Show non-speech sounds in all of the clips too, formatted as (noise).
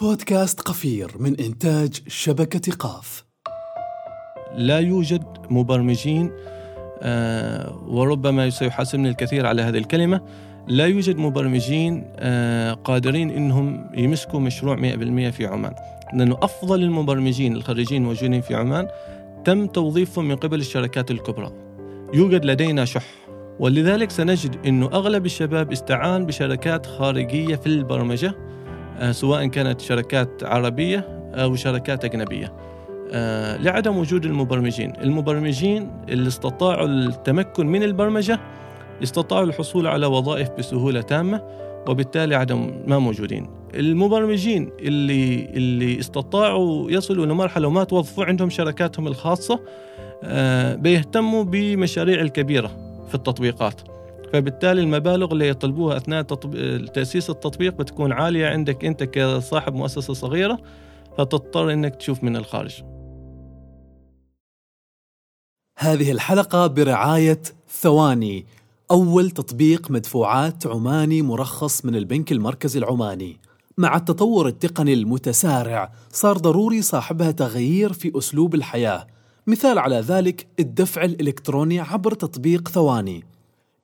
بودكاست قفير من إنتاج شبكة قاف. لا يوجد مبرمجين آه، وربما سيحاسبني الكثير على هذه الكلمة. لا يوجد مبرمجين آه، قادرين إنهم يمسكوا مشروع 100% في عمان. لأنه أفضل المبرمجين الخريجين الموجودين في عمان تم توظيفهم من قبل الشركات الكبرى. يوجد لدينا شح. ولذلك سنجد إنه أغلب الشباب استعان بشركات خارجية في البرمجة. آه، سواء كانت شركات عربية أو شركات أجنبية. آه، لعدم وجود المبرمجين. المبرمجين اللي استطاعوا التمكن من البرمجة استطاعوا الحصول على وظائف بسهولة تامة وبالتالي عدم ما موجودين. المبرمجين اللي اللي استطاعوا يصلوا لمرحلة وما توظفوا عندهم شركاتهم الخاصة آه، بيهتموا بمشاريع الكبيرة في التطبيقات. فبالتالي المبالغ اللي يطلبوها أثناء تأسيس التطبيق بتكون عالية عندك أنت كصاحب مؤسسة صغيرة فتضطر إنك تشوف من الخارج. هذه الحلقة برعاية ثواني أول تطبيق مدفوعات عماني مرخص من البنك المركزي العماني. مع التطور التقني المتسارع صار ضروري صاحبها تغيير في أسلوب الحياة. مثال على ذلك الدفع الإلكتروني عبر تطبيق ثواني.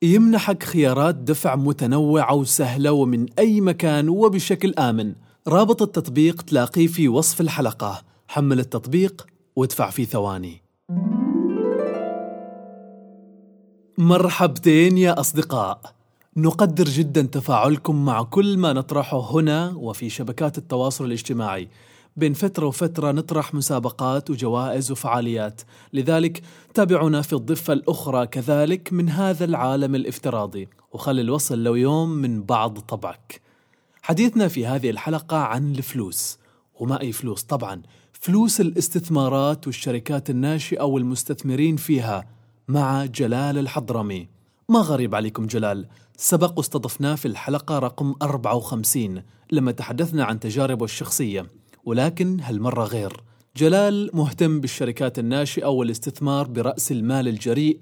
يمنحك خيارات دفع متنوعة وسهلة ومن أي مكان وبشكل آمن. رابط التطبيق تلاقيه في وصف الحلقة. حمل التطبيق وادفع في ثواني. مرحبتين يا أصدقاء. نقدر جدا تفاعلكم مع كل ما نطرحه هنا وفي شبكات التواصل الاجتماعي. بين فترة وفترة نطرح مسابقات وجوائز وفعاليات. لذلك تابعونا في الضفة الأخرى كذلك من هذا العالم الافتراضي. وخلي الوصل لو يوم من بعض طبعك. حديثنا في هذه الحلقة عن الفلوس. وما أي فلوس طبعا. فلوس الاستثمارات والشركات الناشئة والمستثمرين فيها مع جلال الحضرمي. ما غريب عليكم جلال. سبق واستضفناه في الحلقة رقم 54 لما تحدثنا عن تجاربه الشخصية. ولكن هالمرة غير. جلال مهتم بالشركات الناشئة والاستثمار برأس المال الجريء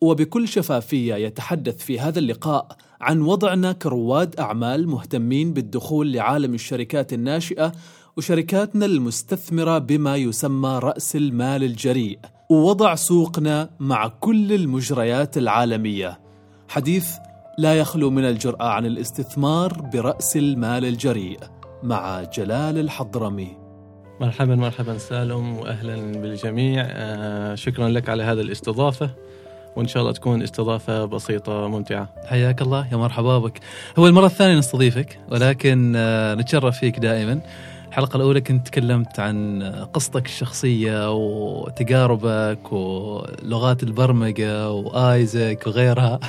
وبكل شفافية يتحدث في هذا اللقاء عن وضعنا كرواد أعمال مهتمين بالدخول لعالم الشركات الناشئة وشركاتنا المستثمرة بما يسمى رأس المال الجريء. ووضع سوقنا مع كل المجريات العالمية. حديث لا يخلو من الجرأة عن الاستثمار برأس المال الجريء. مع جلال الحضرمي مرحبا مرحبا سالم واهلا بالجميع آه شكرا لك على هذه الاستضافة وإن شاء الله تكون استضافة بسيطة ممتعه. حياك الله يا مرحبا بك. هو المرة الثانية نستضيفك ولكن آه نتشرف فيك دائما. الحلقة الأولى كنت تكلمت عن قصتك الشخصية وتجاربك ولغات البرمجة وآيزك وغيرها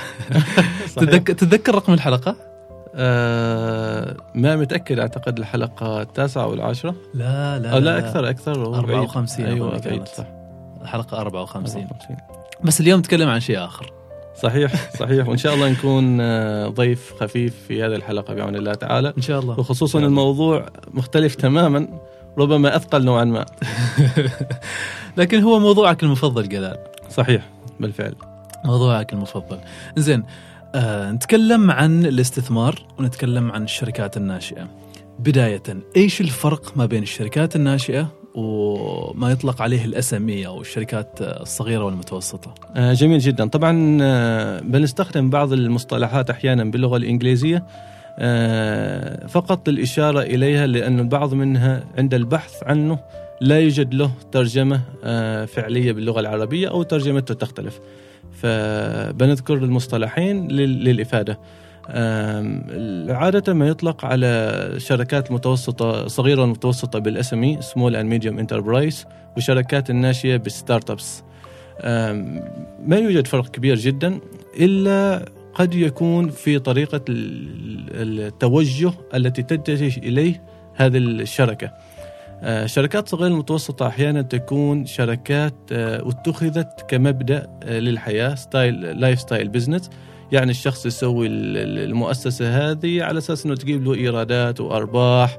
(laughs) تتذكر, رقم الحلقة؟ آه ما متأكد أعتقد الحلقة التاسعة أو العاشرة. لا لا أو لا, لا أكثر أكثر 54 أيوة بعيد صح. الحلقة 54 54 بس اليوم نتكلم عن شيء آخر. صحيح (laughs) صحيح. وإن شاء الله نكون آه، ضيف خفيف في هذه الحلقة بعون الله تعالى. إن شاء الله. وخصوصا الموضوع مختلف تماما ربما أثقل نوعا ما. (laughs) لكن هو موضوعك المفضل جلال. صحيح بالفعل. موضوعك المفضل. زين آه نتكلم عن الاستثمار ونتكلم عن الشركات الناشئة بداية إيش الفرق ما بين الشركات الناشئة وما يطلق عليه الاس ام أو الشركات الصغيرة والمتوسطة. آه، جميل جدا، طبعا آه، بنستخدم بعض المصطلحات أحيانا باللغة الإنجليزية آه، فقط للإشارة إليها لأن البعض منها عند البحث عنه لا يوجد له ترجمة فعلية باللغة العربية أو ترجمته تختلف. فبنذكر المصطلحين للإفادة. عادة ما يطلق على شركات متوسطة صغيرة ومتوسطة بال SM small and وشركات الناشية بال startups ما يوجد فرق كبير جدا إلا قد يكون في طريقة التوجه التي تتجه إليه هذه الشركة شركات صغيرة المتوسطة أحيانا تكون شركات آه، اتخذت كمبدأ آه، للحياة style lifestyle business. يعني الشخص يسوي المؤسسة هذه على أساس أنه تجيب له إيرادات وأرباح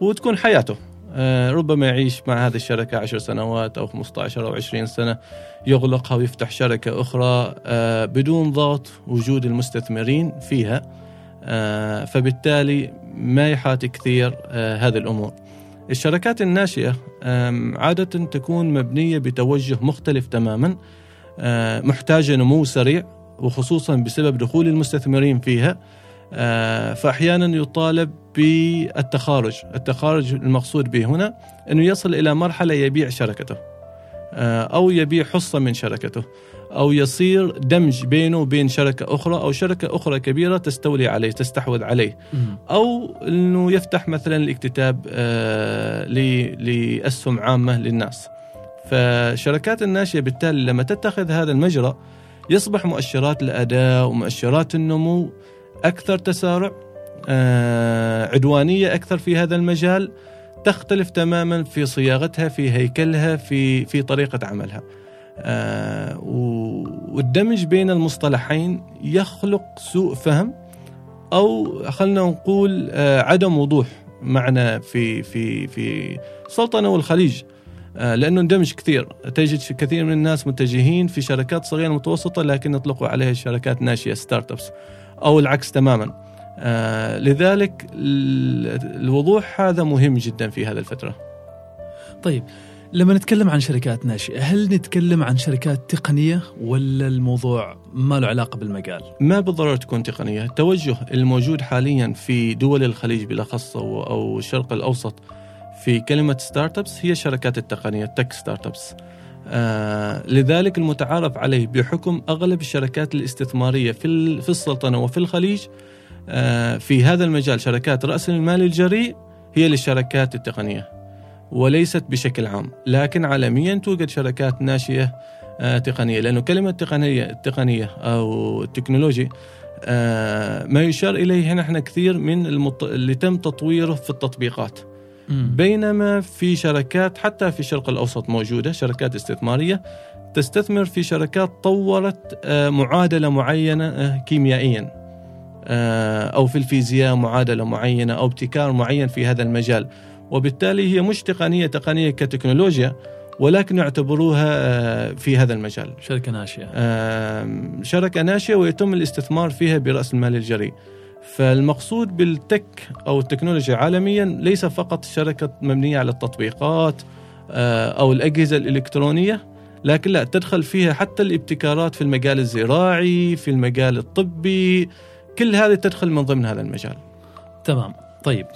وتكون حياته. آه، ربما يعيش مع هذه الشركة عشر سنوات أو 15 أو 20 سنة يغلقها ويفتح شركة أخرى آه، بدون ضغط وجود المستثمرين فيها. آه، فبالتالي ما يحاتي كثير آه، هذه الأمور. الشركات الناشئة عادة تكون مبنية بتوجه مختلف تماما آه، محتاجة نمو سريع وخصوصا بسبب دخول المستثمرين فيها فأحيانا يطالب بالتخارج. التخارج المقصود به هنا أنه يصل إلى مرحلة يبيع شركته أو يبيع حصة من شركته. أو يصير دمج بينه وبين شركة أخرى أو شركة أخرى كبيرة تستولي عليه تستحوذ عليه. أو أنه يفتح مثلا الاكتتاب آه، لأسهم عامة للناس. فشركات الناشئة بالتالي لما تتخذ هذا المجرى يصبح مؤشرات الأداء ومؤشرات النمو أكثر تسارع آه، عدوانية أكثر في هذا المجال تختلف تماما في صياغتها في هيكلها في في طريقة عملها. آه، والدمج بين المصطلحين يخلق سوء فهم أو خلنا نقول آه، عدم وضوح معنى في في في السلطنه والخليج. آه، لأنه اندمج كثير. تجد كثير من الناس متجهين في شركات صغيرة متوسطة لكن يطلقوا عليها شركات ناشئة startups أو العكس تماما. لذلك الوضوح هذا مهم جدا في هذه الفترة. طيب لما نتكلم عن شركات ناشئة هل نتكلم عن شركات تقنية ولا الموضوع ما له علاقة بالمجال؟ ما بالضرورة تكون تقنية. التوجه الموجود حاليا في دول الخليج بالأخص أو الشرق الأوسط في كلمة startups هي الشركات التقنية tech startups آه لذلك المتعارف عليه بحكم أغلب الشركات الاستثمارية في, في السلطنة وفي الخليج. آه في هذا المجال شركات رأس المال الجريء هي للشركات التقنية. وليست بشكل عام لكن عالميا توجد شركات ناشئة آه، تقنية لأنه كلمة تقنية التقنية أو التكنولوجي آه، ما يشار إليه هنا إحنا كثير من المط... اللي تم تطويره في التطبيقات. بينما في شركات حتى في الشرق الأوسط موجودة شركات استثمارية تستثمر في شركات طورت آه، معادلة معينة كيميائيا أو في الفيزياء معادلة معينة أو ابتكار معين في هذا المجال. وبالتالي هي مش تقنية تقنية كتكنولوجيا ولكن يعتبروها آه، في هذا المجال. شركة ناشئة. شركة ناشئة ويتم الاستثمار فيها برأس المال الجريء. فالمقصود بالتك أو التكنولوجيا عالميا ليس فقط شركة مبنية على التطبيقات آه، أو الأجهزة الإلكترونية لكن لا تدخل فيها حتى الابتكارات في المجال الزراعي في المجال الطبي. كل هذه تدخل من ضمن هذا المجال. تمام. طيب.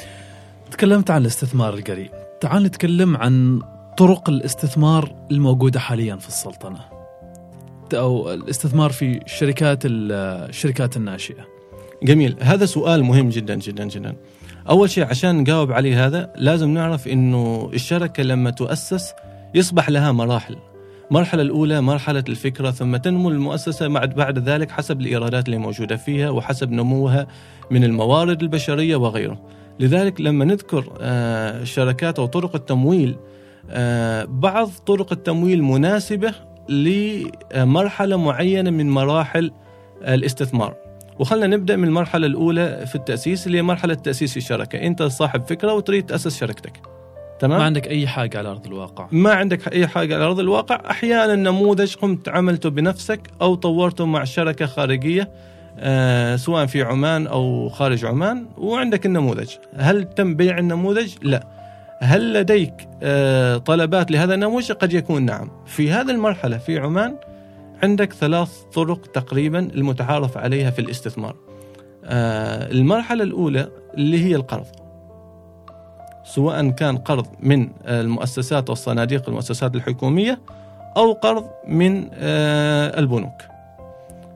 تكلمت عن الاستثمار القريب. تعال نتكلم عن طرق الاستثمار الموجودة حاليا في السلطنة. أو الاستثمار في الشركات الشركات الناشئة. جميل. هذا سؤال مهم جدا جدا جدا. أول شيء عشان نجاوب عليه هذا لازم نعرف أنه الشركة لما تؤسس يصبح لها مراحل. المرحلة الأولى مرحلة الفكرة ثم تنمو المؤسسة بعد ذلك حسب الإيرادات اللي موجودة فيها وحسب نموها من الموارد البشرية وغيره. لذلك لما نذكر آه، شركات أو طرق التمويل آه، بعض طرق التمويل مناسبة لمرحلة معينة من مراحل الاستثمار. وخلنا نبدأ من المرحلة الأولى في التأسيس اللي هي مرحلة تأسيس الشركة أنت صاحب فكرة وتريد تأسس شركتك. تمام؟ ما عندك أي حاجة على أرض الواقع. ما عندك أي حاجة على أرض الواقع. أحيانا نموذج قمت عملته بنفسك أو طورته مع شركة خارجية. آه، سواء في عمان أو خارج عمان وعندك النموذج. هل تم بيع النموذج؟ لا. هل لديك آه، طلبات لهذا النموذج؟ قد يكون نعم. في هذه المرحلة في عمان عندك ثلاث طرق تقريبا المتعارف عليها في الاستثمار. آه، المرحلة الأولى اللي هي القرض. سواء كان قرض من المؤسسات والصناديق المؤسسات الحكومية أو قرض من البنوك.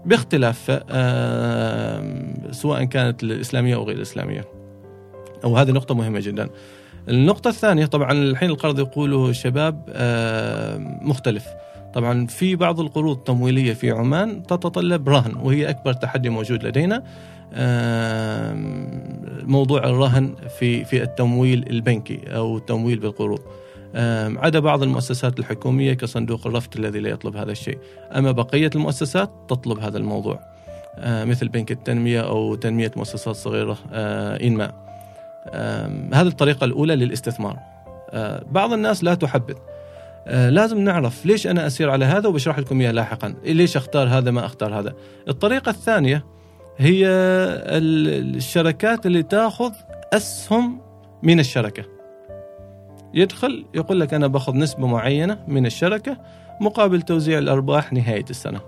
باختلاف سواء كانت الإسلامية أو غير الإسلامية. وهذه نقطة مهمة جدا. النقطة الثانية طبعا الحين القرض يقوله الشباب مختلف. طبعا في بعض القروض التمويلية في عمان تتطلب رهن وهي أكبر تحدي موجود لدينا موضوع الرهن في في التمويل البنكي أو التمويل بالقروض. عدا بعض المؤسسات الحكومية كصندوق الرفت الذي لا يطلب هذا الشيء. أما بقية المؤسسات تطلب هذا الموضوع. مثل بنك التنمية أو تنمية مؤسسات صغيرة إنماء هذه الطريقة الأولى للاستثمار. بعض الناس لا تحبذ. لازم نعرف ليش أنا أسير على هذا وبشرح لكم إياه لاحقا. ليش أختار هذا ما أختار هذا. الطريقة الثانية هي الشركات اللي تأخذ أسهم من الشركة. يدخل يقول لك أنا باخذ نسبة معينة من الشركة مقابل توزيع الأرباح نهاية السنة.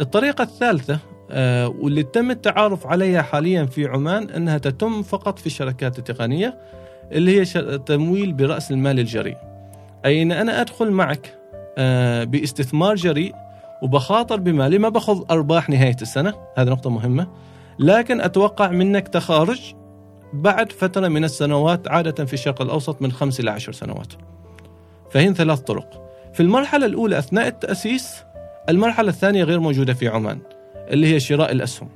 الطريقة الثالثة آه، واللي تم التعارف عليها حاليا في عمان أنها تتم فقط في الشركات التقنية اللي هي تمويل برأس المال الجريء. اي ان أنا أدخل معك آه، باستثمار جريء وبخاطر بمالي ما باخذ أرباح نهاية السنة، هذه نقطة مهمة. لكن أتوقع منك تخارج بعد فترة من السنوات عادة في الشرق الأوسط من خمس إلى عشر سنوات. فهين ثلاث طرق. في المرحلة الأولى أثناء التأسيس المرحلة الثانية غير موجودة في عمان اللي هي شراء الأسهم.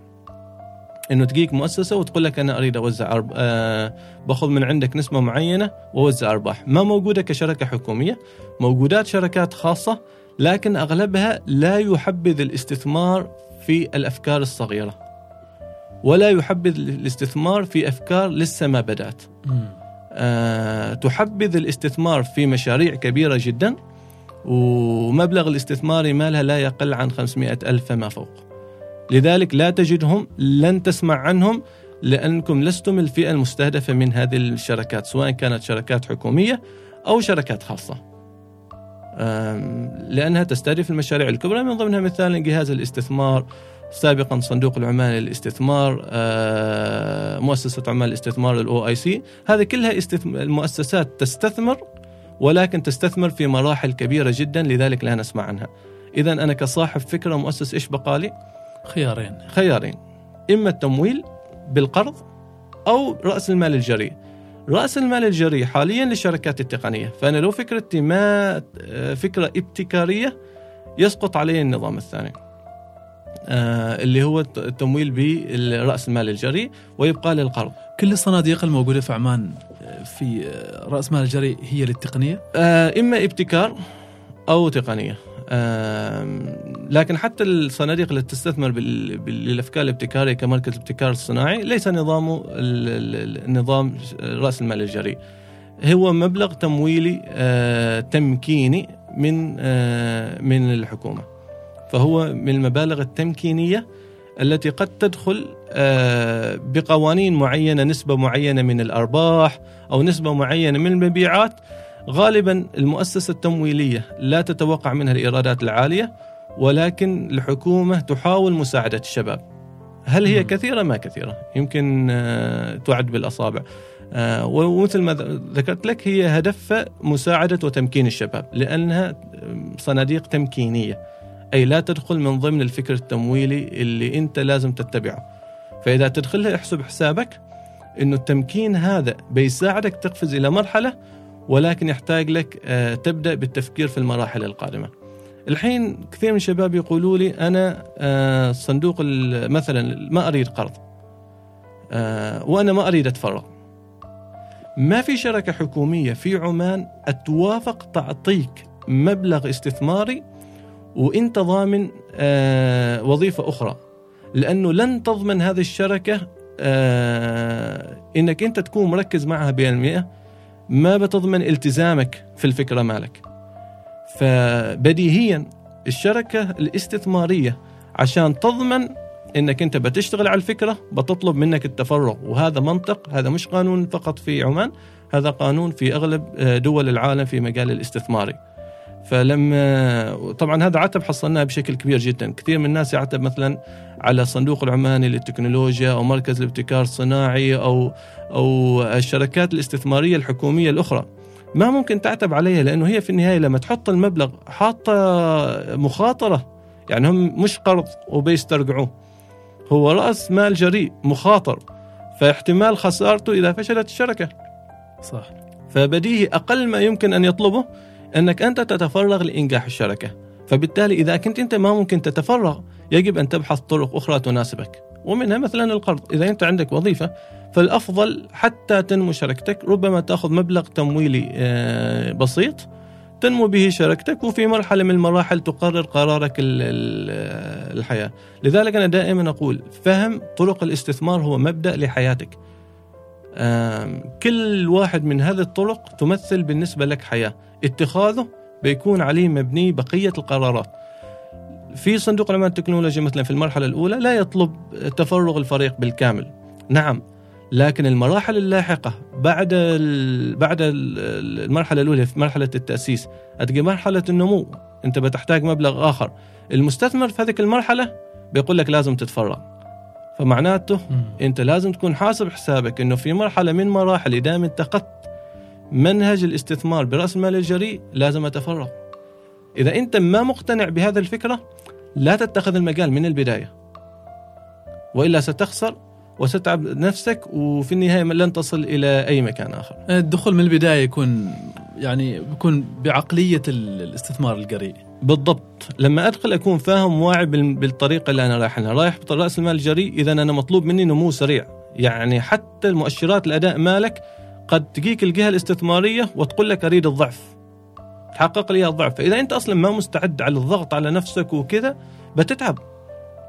إنه تجيك مؤسسة وتقول لك أنا أريد أوزع أرب... آه باخذ من عندك نسبة معينة وأوزع أرباح، ما موجودة كشركة حكومية، موجودات شركات خاصة لكن أغلبها لا يحبذ الاستثمار في الأفكار الصغيرة. ولا يحبذ الاستثمار في أفكار لسه ما بدأت. آه تحبذ الاستثمار في مشاريع كبيرة جدا ومبلغ الاستثماري مالها لا يقل عن 500 ألف فما فوق. لذلك لا تجدهم لن تسمع عنهم لأنكم لستم الفئة المستهدفة من هذه الشركات سواء كانت شركات حكومية أو شركات خاصة. لأنها تستهدف المشاريع الكبرى من ضمنها مثال جهاز الاستثمار سابقا صندوق العمان للاستثمار مؤسسة عمان للاستثمار الاو آي سي. هذه كلها المؤسسات تستثمر ولكن تستثمر في مراحل كبيرة جدا لذلك لا نسمع عنها. إذا أنا كصاحب فكرة مؤسس إيش بقالي خيارين. خيارين. إما التمويل بالقرض أو رأس المال الجريء. رأس المال الجريء حاليا للشركات التقنية. فأنا لو فكرتي ما فكرة ابتكارية يسقط علي النظام الثاني. آه اللي هو التمويل برأس المال الجريء ويبقى للقرض كل الصناديق الموجودة في عمان في رأس مال الجري هي للتقنيه؟ آه إما ابتكار أو تقنية. آه لكن حتى الصناديق اللي تستثمر بالافكار الابتكارية كمركز الابتكار الصناعي ليس نظامه النظام رأس المال الجري. هو مبلغ تمويلي آه تمكيني من آه من الحكومة. فهو من المبالغ التمكينية التي قد تدخل آه، بقوانين معينة نسبة معينة من الأرباح أو نسبة معينة من المبيعات غالبا المؤسسة التمويلية لا تتوقع منها الإيرادات العالية ولكن الحكومة تحاول مساعدة الشباب. هل هي كثيرة؟ ما كثيرة، يمكن آه، تعد بالأصابع. آه، ومثل ما ذكرت لك هي هدفها مساعدة وتمكين الشباب لأنها صناديق تمكينية. أي لا تدخل من ضمن الفكر التمويلي اللي أنت لازم تتبعه. فإذا تدخلها احسب حسابك أنه التمكين هذا بيساعدك تقفز إلى مرحلة ولكن يحتاج لك آه، تبدأ بالتفكير في المراحل القادمة. الحين كثير من الشباب يقولوا لي أنا آه، صندوق مثلا ما أريد قرض آه، وأنا ما أريد أتفرغ. ما في شركة حكومية في عمان توافق تعطيك مبلغ استثماري وانت ضامن آه وظيفة أخرى. لأنه لن تضمن هذه الشركة آه إنك أنت تكون مركز معها بالمئة ما بتضمن التزامك في الفكرة مالك. فبديهيا الشركة الاستثمارية عشان تضمن إنك أنت بتشتغل على الفكرة بتطلب منك التفرغ. وهذا منطق هذا مش قانون فقط في عمان هذا قانون في أغلب آه، دول العالم في مجال الاستثماري. فلما طبعا هذا عتب حصلناه بشكل كبير جدا. كثير من الناس يعتب مثلا على الصندوق العماني للتكنولوجيا أو مركز الابتكار الصناعي أو أو الشركات الاستثمارية الحكومية الأخرى. ما ممكن تعتب عليها لأنه هي في النهاية لما تحط المبلغ حاطة مخاطرة. يعني هم مش قرض وبيسترجعوه هو رأس مال جريء مخاطر. فاحتمال خسارته إذا فشلت الشركة. صح. فبديهي أقل ما يمكن أن يطلبه. أنك أنت تتفرغ لإنجاح الشركة. فبالتالي إذا كنت أنت ما ممكن تتفرغ يجب أن تبحث طرق أخرى تناسبك. ومنها مثلا القرض. إذا أنت عندك وظيفة فالأفضل حتى تنمو شركتك ربما تأخذ مبلغ تمويلي آه، بسيط تنمو به شركتك وفي مرحلة من المراحل تقرر قرارك الحياة. لذلك أنا دائما أقول فهم طرق الاستثمار هو مبدأ لحياتك. كل واحد من هذه الطرق تمثل بالنسبة لك حياة. اتخاذه بيكون عليه مبني بقية القرارات. في صندوق العمال التكنولوجي مثلا في المرحلة الأولى لا يطلب تفرغ الفريق بالكامل. نعم لكن المراحل اللاحقة بعد ال بعد ال المرحلة الأولى في مرحلة التأسيس هتجي مرحلة النمو. أنت بتحتاج مبلغ آخر. المستثمر في هذه المرحلة بيقول لك لازم تتفرغ. فمعناته أنت لازم تكون حاسب حسابك إنه في مرحلة من مراحل اذا اتخذت منهج الاستثمار برأس المال الجريء لازم أتفرغ. إذا أنت ما مقتنع بهذه الفكرة لا تتخذ المجال من البداية. وإلا ستخسر وستتعب نفسك وفي النهاية لن تصل إلى أي مكان آخر. الدخول من البداية يكون يعني بيكون بعقلية الاستثمار القريء. بالضبط، لما أدخل أكون فاهم واعي بالطريقة اللي أنا رايح لها، رايح برأس المال الجريء إذا أنا مطلوب مني نمو سريع، يعني حتى المؤشرات الأداء مالك قد تجيك الجهة الاستثمارية وتقول لك أريد الضعف. تحقق لي الضعف، فاذا أنت أصلا ما مستعد على الضغط على نفسك وكذا بتتعب.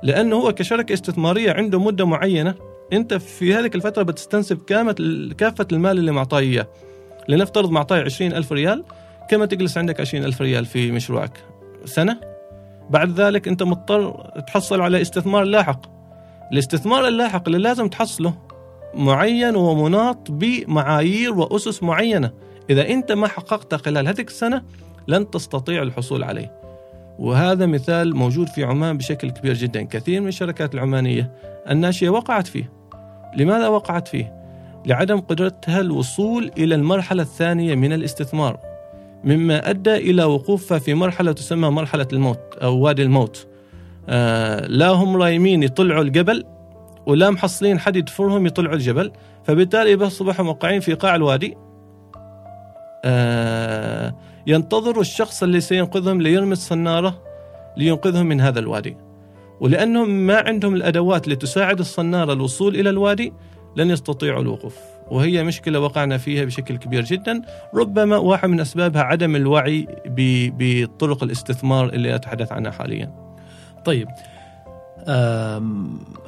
لأنه هو كشركة استثمارية عنده مدة معينة. أنت في هذه الفترة بتستنسب كافة المال اللي معطاه إياه. لنفترض معطاه 20000 ريال كما تجلس عندك 20000 ريال في مشروعك؟ سنة؟ بعد ذلك أنت مضطر تحصل على استثمار لاحق. الاستثمار اللاحق اللي لازم تحصله معين ومناط بمعايير وأسس معينة. إذا أنت ما حققت خلال هذه السنة لن تستطيع الحصول عليه. وهذا مثال موجود في عمان بشكل كبير جدا. كثير من الشركات العمانية الناشئة وقعت فيه. لماذا وقعت فيه؟ لعدم قدرتها الوصول إلى المرحلة الثانية من الاستثمار مما أدى إلى وقوفها في مرحلة تسمى مرحلة الموت أو وادي الموت. آه لا هم رايمين يطلعوا الجبل ولا محصلين حد يدفرهم يطلعوا الجبل فبالتالي بيصبحوا موقعين في قاع الوادي. آه ينتظروا الشخص اللي سينقذهم ليرمي الصنارة لينقذهم من هذا الوادي. ولأنهم ما عندهم الأدوات لتساعد الصنارة الوصول إلى الوادي لن يستطيعوا الوقوف. وهي مشكلة وقعنا فيها بشكل كبير جدا ربما واحد من أسبابها عدم الوعي بطرق الاستثمار اللي أتحدث عنها حاليا. طيب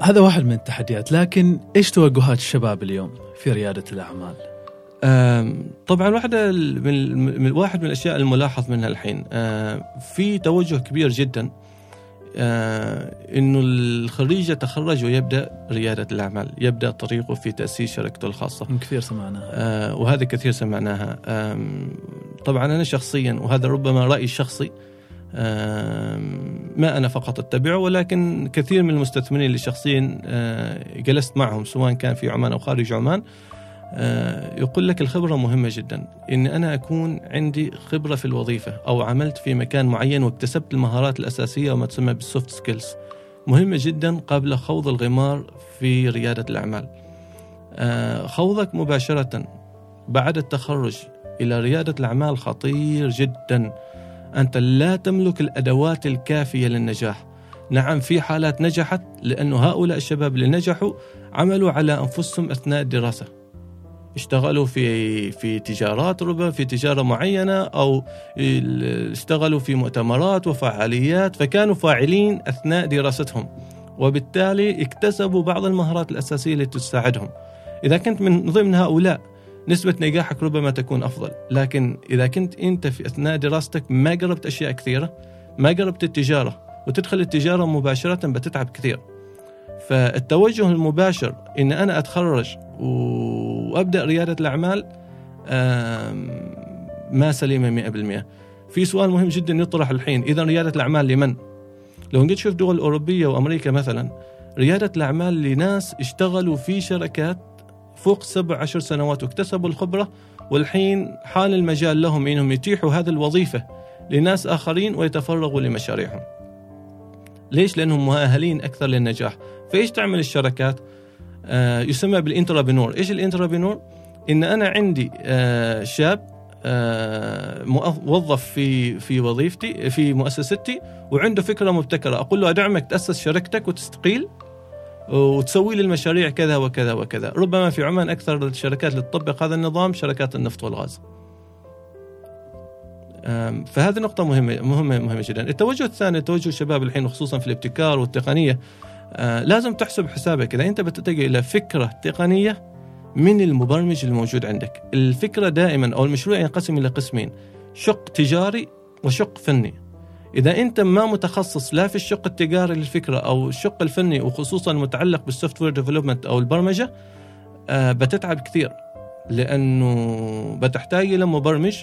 هذا واحد من التحديات لكن إيش توجهات الشباب اليوم في ريادة الأعمال؟ طبعا واحدة من واحد من الأشياء الملاحظ منها الحين في توجه كبير جدا إنه الخريج يتخرج ويبدأ ريادة الأعمال، يبدأ طريقه في تأسيس شركته الخاصة. كثير سمعناها. آه وهذا كثير سمعناها. طبعا أنا شخصيا وهذا ربما رأيي الشخصي آه ما أنا فقط أتبعه ولكن كثير من المستثمرين اللي شخصيا آه جلست معهم سواء كان في عمان أو خارج عمان. آه، يقول لك الخبرة مهمة جدا. إن أنا أكون عندي خبرة في الوظيفة أو عملت في مكان معين واكتسبت المهارات الأساسية وما تسمى بال soft skills. مهمة جدا قبل خوض الغمار في ريادة الأعمال. آه، خوضك مباشرة بعد التخرج إلى ريادة الأعمال خطير جدا. أنت لا تملك الأدوات الكافية للنجاح. نعم في حالات نجحت لأن هؤلاء الشباب اللي نجحوا عملوا على أنفسهم أثناء الدراسة. اشتغلوا في في تجارات ربما في تجارة معينة أو اشتغلوا في مؤتمرات وفعاليات فكانوا فاعلين أثناء دراستهم. وبالتالي اكتسبوا بعض المهارات الأساسية التي تساعدهم. إذا كنت من ضمن هؤلاء نسبة نجاحك ربما تكون أفضل. لكن إذا كنت أنت في أثناء دراستك ما قربت أشياء كثيرة ما قربت التجارة وتدخل التجارة مباشرة بتتعب كثير. فالتوجه المباشر إن أنا أتخرج وأبدأ ريادة الأعمال ما سليمة 100% في سؤال مهم جدا يطرح الحين اذا ريادة الأعمال لمن؟ لو نجي نشوف دول أوروبية وأمريكا مثلا ريادة الأعمال لناس اشتغلوا في شركات فوق سبع عشر سنوات واكتسبوا الخبرة والحين حان المجال لهم إنهم يتيحوا هذه الوظيفة لناس آخرين ويتفرغوا لمشاريعهم ليش؟ لأنهم مؤهلين أكثر للنجاح فإيش تعمل الشركات؟ آه يسمى بالانترابنور، إيش الانترابنور؟ إن أنا عندي آه شاب آه موظف في في وظيفتي في مؤسستي وعنده فكرة مبتكرة أقول له أدعمك تأسس شركتك وتستقيل وتسوي لي المشاريع كذا وكذا وكذا ربما في عمان أكثر الشركات اللي تطبق هذا النظام شركات النفط والغاز فهذه نقطة مهمة مهمة مهمة جدا. التوجه الثاني توجه الشباب الحين خصوصا في الابتكار والتقنية آه، لازم تحسب حسابك إذا أنت بتتجه إلى فكرة تقنية من المبرمج الموجود عندك. الفكرة دائما أو المشروع ينقسم إلى قسمين شق تجاري وشق فني. إذا أنت ما متخصص لا في الشق التجاري للفكرة أو الشق الفني وخصوصا المتعلق بال software development أو البرمجة آه بتتعب كثير لأنه بتحتاج إلى مبرمج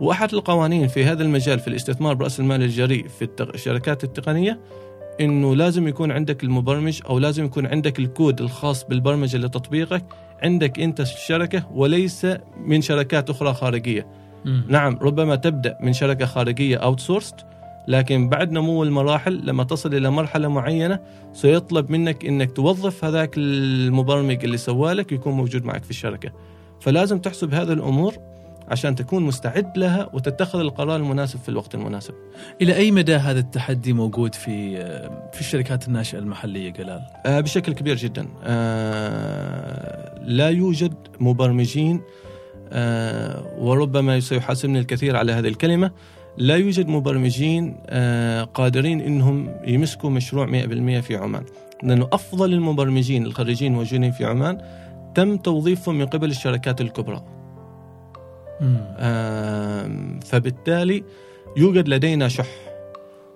وأحد القوانين في هذا المجال في الاستثمار برأس المال الجريء في الشركات التقنية إنه لازم يكون عندك المبرمج أو لازم يكون عندك الكود الخاص بالبرمجة لتطبيقك عندك أنت الشركة وليس من شركات أخرى خارجية. م. نعم ربما تبدأ من شركة خارجية outsourced لكن بعد نمو المراحل لما تصل إلى مرحلة معينة سيطلب منك إنك توظف هذاك المبرمج اللي سوالك يكون موجود معك في الشركة. فلازم تحسب هذه الأمور عشان تكون مستعد لها وتتخذ القرار المناسب في الوقت المناسب. إلى أي مدى هذا التحدي موجود في في الشركات الناشئة المحلية جلال؟ آه بشكل كبير جدا. آه لا يوجد مبرمجين آه وربما سيحاسبني الكثير على هذه الكلمة لا يوجد مبرمجين آه قادرين إنهم يمسكوا مشروع 100% في عمان. لأنه أفضل المبرمجين الخريجين الموجودين في عمان تم توظيفهم من قبل الشركات الكبرى. فبالتالي يوجد لدينا شح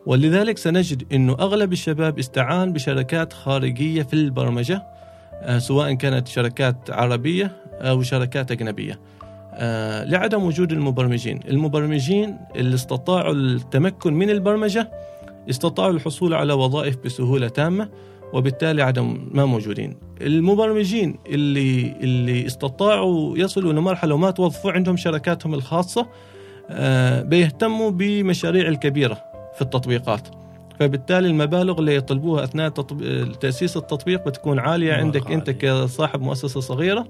ولذلك سنجد إنه أغلب الشباب استعان بشركات خارجية في البرمجة آه، سواء كانت شركات عربية أو شركات أجنبية. آه، لعدم وجود المبرمجين، المبرمجين اللي استطاعوا التمكن من البرمجة استطاعوا الحصول على وظائف بسهولة تامة وبالتالي عدم ما موجودين. المبرمجين اللي اللي استطاعوا يصلوا لمرحله وما توظفوا عندهم شركاتهم الخاصة آه، بيهتموا بمشاريع الكبيرة في التطبيقات. فبالتالي المبالغ اللي يطلبوها أثناء تأسيس التطبيق بتكون عالية عندك أنت كصاحب مؤسسة صغيرة.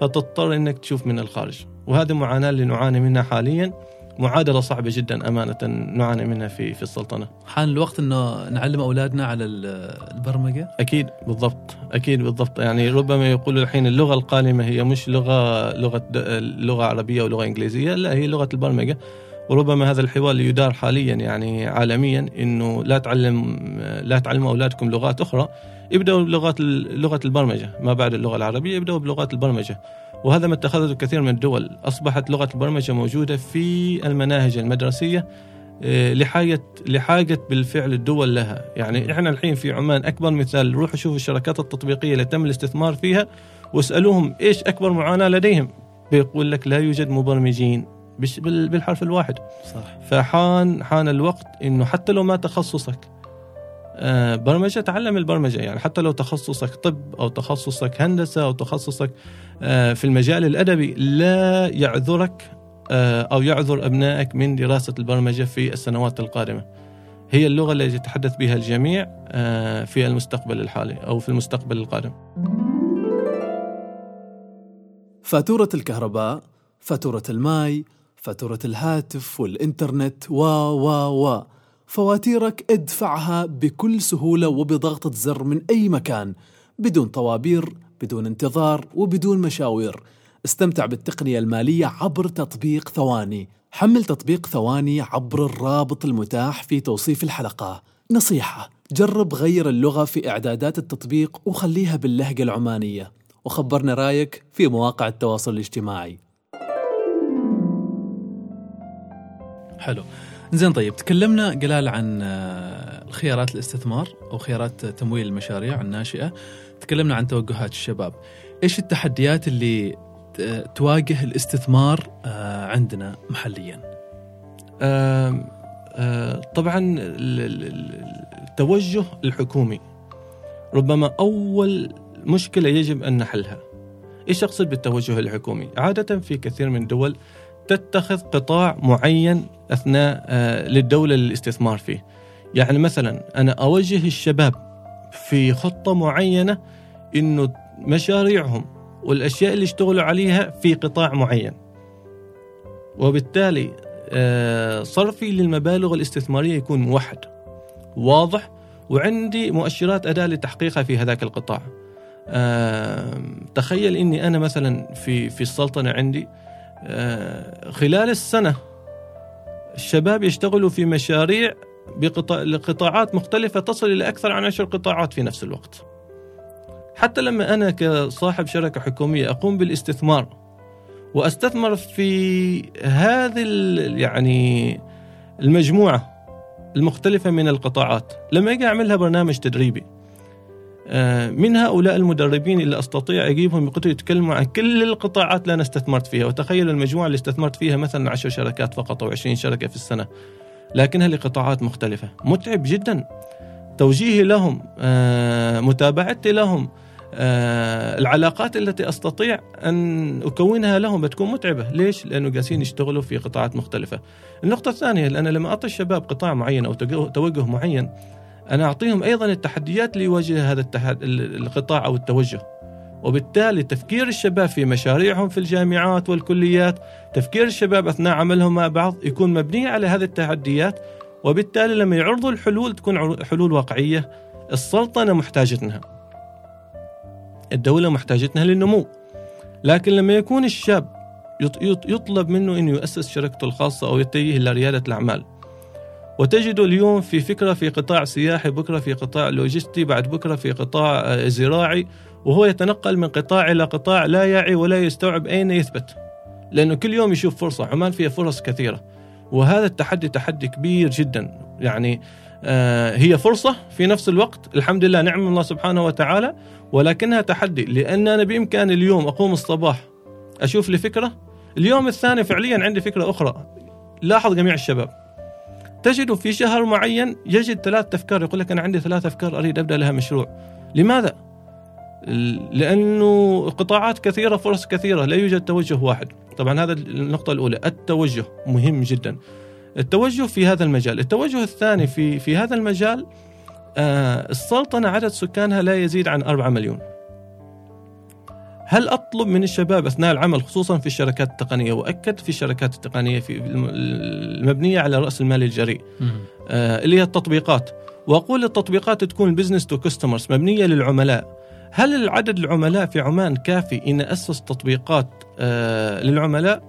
فتضطر إنك تشوف من الخارج. وهذه معاناة اللي نعاني منها حاليا. معادلة صعبة جدا أمانة نعاني منها في في السلطنة. حان الوقت إنه نعلم أولادنا على البرمجة؟ أكيد بالضبط. أكيد بالضبط. يعني ربما يقولوا الحين اللغة القادمه هي مش لغة لغة لغة عربية أو لغة إنجليزية لا هي لغة البرمجة. وربما هذا الحوار اللي يدار حاليا يعني عالميا إنه لا تعلم لا تعلموا أولادكم لغات أخرى ابدأوا بلغات لغة البرمجة ما بعد اللغة العربية ابدأوا بلغات البرمجة. وهذا ما اتخذته كثير من الدول أصبحت لغة البرمجة موجودة في المناهج المدرسية آه، لحاجة لحاجة بالفعل الدول لها. يعني إحنا الحين في عمان أكبر مثال روحوا شوفوا الشركات التطبيقية اللي تم الاستثمار فيها واسألوهم إيش أكبر معاناة لديهم. بيقول لك لا يوجد مبرمجين. بالحرف الواحد صح فحان حان الوقت إنه حتى لو ما تخصصك آه، برمجة تعلم البرمجة يعني حتى لو تخصصك طب أو تخصصك هندسة أو تخصصك آه، في المجال الأدبي لا يعذرك آه، أو يعذر أبنائك من دراسة البرمجة في السنوات القادمة. هي اللغة التي يتحدث بها الجميع في المستقبل الحالي أو في المستقبل القادم. فاتورة الكهرباء، فاتورة الماء، فاتورة الهاتف والإنترنت و و و. فواتيرك ادفعها بكل سهولة وبضغطة زر من أي مكان بدون طوابير بدون انتظار وبدون مشاوير. استمتع بالتقنية المالية عبر تطبيق ثواني. حمل تطبيق ثواني عبر الرابط المتاح في توصيف الحلقة. نصيحة جرب غير اللغة في إعدادات التطبيق وخليها باللهجة العمانية. وخبرنا رأيك في مواقع التواصل الاجتماعي. حلو. زين طيب تكلمنا قلال عن آه، خيارات الاستثمار أو خيارات تمويل المشاريع الناشئة. تكلمنا عن توجهات الشباب. إيش التحديات اللي تواجه الاستثمار آه، عندنا محليا؟ آه آه طبعا التوجه الحكومي. ربما أول مشكلة يجب أن نحلها. إيش أقصد بالتوجه الحكومي؟ عادة في كثير من الدول تتخذ قطاع معين أثناء آه، للدولة للاستثمار فيه. يعني مثلا أنا أوجه الشباب في خطة معينة إنه مشاريعهم والأشياء اللي اشتغلوا عليها في قطاع معين. وبالتالي آه، صرفي للمبالغ الاستثمارية يكون موحد واضح وعندي مؤشرات اداء لتحقيقها في هذاك القطاع. تخيل إني أنا مثلا في في السلطنة عندي خلال السنة الشباب يشتغلوا في مشاريع بقطاع لقطاعات مختلفة تصل إلى أكثر عن عشر قطاعات في نفس الوقت. حتى لما أنا كصاحب شركة حكومية أقوم بالاستثمار وأستثمر في هذه يعني المجموعة المختلفة من القطاعات. لما أجي أعملها برنامج تدريبي آه، من هؤلاء المدربين اللي أستطيع أجيبهم يقعدوا يتكلموا عن كل القطاعات اللي أنا استثمرت فيها. وتخيلوا المجموعة اللي استثمرت فيها مثلا 10 شركات فقط أو 20 شركة في السنة. لكنها لقطاعات مختلفة. متعب جدا. توجيهي لهم آه، متابعتي لهم آه، العلاقات التي أستطيع أن أكونها لهم بتكون متعبة، ليش؟ لأنه جالسين يشتغلوا في قطاعات مختلفة. النقطة الثانية أنا لما أعطي الشباب قطاع معين أو توجه معين أنا أعطيهم أيضا التحديات اللي يواجه هذا التحد... القطاع أو التوجه. وبالتالي تفكير الشباب في مشاريعهم في الجامعات والكليات، تفكير الشباب أثناء عملهم مع بعض يكون مبني على هذه التحديات وبالتالي لما يعرضوا الحلول تكون حلول واقعية السلطنه محتاجتها. الدولة محتاجتها للنمو لكن لما يكون الشاب يطلب منه أنه يؤسس شركته الخاصة أو يتجه إلى ريادة الأعمال وتجده اليوم في فكرة في قطاع سياحي بكرة في قطاع لوجستي بعد بكرة في قطاع آه، زراعي وهو يتنقل من قطاع إلى قطاع لا يعي ولا يستوعب أين يثبت. لأنه كل يوم يشوف فرصة عمان فيها فرص كثيرة. وهذا التحدي تحدي كبير جدا. يعني آه، هي فرصة في نفس الوقت الحمد لله نعم الله سبحانه وتعالى ولكنها تحدي. لأن أنا بإمكاني اليوم أقوم الصباح أشوف لي فكرة اليوم الثاني فعليا عندي فكرة أخرى. لاحظ جميع الشباب. تجد في شهر معين يجد ثلاث أفكار يقول لك أنا عندي ثلاث أفكار أريد أبدأ لها مشروع. لماذا؟ لأنه قطاعات كثيرة فرص كثيرة لا يوجد توجه واحد. طبعا هذا النقطة الأولى التوجه مهم جدا. التوجه في هذا المجال. التوجه الثاني في في هذا المجال آه السلطنة عدد سكانها لا يزيد عن 4 مليون. هل أطلب من الشباب أثناء العمل خصوصا في الشركات التقنية وأكد في الشركات التقنية في المبنية على رأس المال الجريء. آه اللي هي التطبيقات. وأقول التطبيقات تكون business to customers مبنية للعملاء. هل العدد العملاء في عمان كافي إن أسس تطبيقات آه للعملاء؟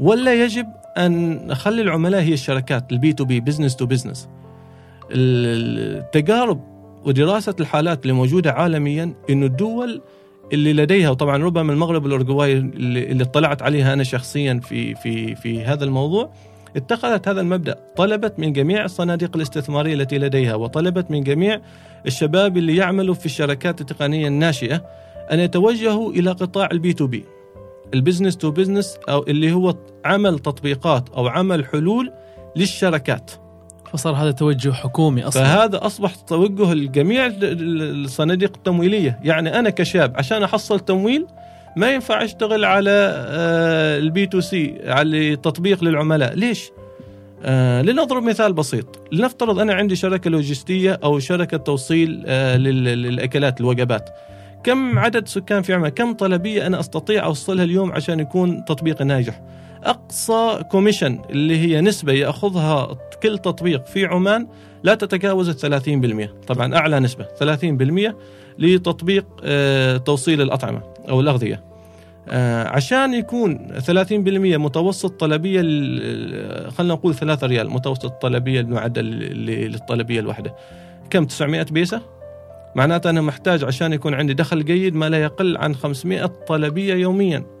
ولا يجب أن نخلي العملاء هي الشركات ال B2B business to business التجارب ودراسة الحالات اللي موجودة عالميا إنه الدول اللي لديها وطبعا ربما المغرب والأوروجواي اللي اطلعت عليها أنا شخصيا في في في هذا الموضوع اتخذت هذا المبدأ. طلبت من جميع الصناديق الاستثمارية التي لديها وطلبت من جميع الشباب اللي يعملوا في الشركات التقنية الناشئة أن يتوجهوا إلى قطاع ال B2B ال business to business أو اللي هو عمل تطبيقات أو عمل حلول للشركات. فصار هذا توجه حكومي أصلا. فهذا أصبح توجه لجميع الصناديق التمويلية. يعني أنا كشاب عشان أحصل تمويل ما ينفع أشتغل على ال B2C على تطبيق للعملاء. ليش؟ آه لنضرب مثال بسيط. لنفترض أنا عندي شركة لوجستية أو شركة توصيل آه للأكلات الوجبات. كم عدد سكان في عمان كم طلبية أنا أستطيع أوصلها اليوم عشان يكون تطبيقي ناجح؟ أقصى كوميشن اللي هي نسبة يأخذها كل تطبيق في عمان لا تتجاوز 30% طبعا أعلى نسبة 30% لتطبيق آه، توصيل الأطعمة أو الأغذية. آه، عشان يكون 30% متوسط طلبية خلينا نقول 3 ريال متوسط طلبية المعدل للطلبية الواحدة. كم؟ 900 بيسة؟ معناته أنا محتاج عشان يكون عندي دخل جيد ما لا يقل عن 500 طلبية يوميا.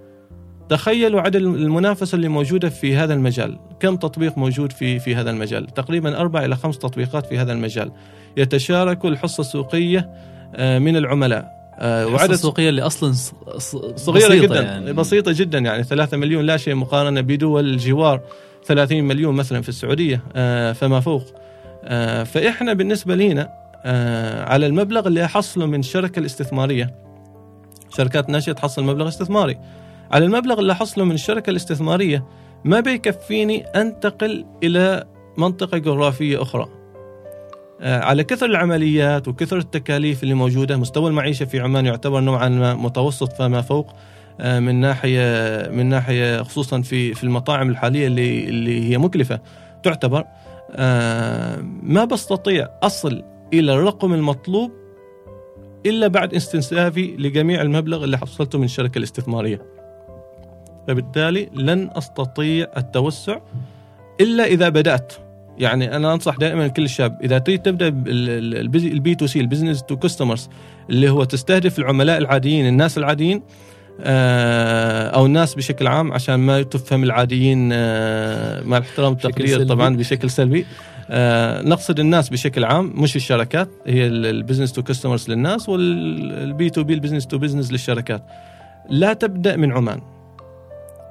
تخيلوا عدد المنافسة اللي موجودة في هذا المجال. كم تطبيق موجود في في هذا المجال؟ تقريبا أربع إلى خمس تطبيقات في هذا المجال. يتشاركوا الحصة السوقية آه، من العملاء. آه، وعدد السوقية اللي أصلا صغيرة بسيطة جدا يعني. بسيطة جدا يعني. 3 مليون لا شيء مقارنة بدول الجوار 30 مليون مثلا في السعودية آه، فما فوق. فإحنا بالنسبة لنا على المبلغ اللي أحصله من الشركة الاستثمارية شركات ناشئة تحصل مبلغ استثماري. على المبلغ اللي أحصله من الشركة الاستثمارية ما بيكفيني أنتقل إلى منطقة جغرافية أخرى. آه، على كثر العمليات وكثر التكاليف اللي موجودة مستوى المعيشة في عمان يعتبر نوعا ما متوسط فما فوق آه، من ناحية من ناحية خصوصا في في المطاعم الحالية اللي اللي هي مكلفة تعتبر. ما بستطيع أصل إلى الرقم المطلوب إلا بعد استنزافي لجميع المبلغ اللي حصلته من الشركة الاستثمارية. فبالتالي لن أستطيع التوسع إلا إذا بدأت. يعني أنا أنصح دائما كل شاب إذا تريد تبدأ ال B2C ال business to customers اللي هو تستهدف العملاء العاديين الناس العاديين آه، أو الناس بشكل عام عشان ما تفهم العاديين آه، مع الاحترام والتقدير طبعا بشكل سلبي. آه نقصد الناس بشكل عام مش الشركات هي ال business to customers للناس وال B2B ال business to business للشركات. لا تبدأ من عمان.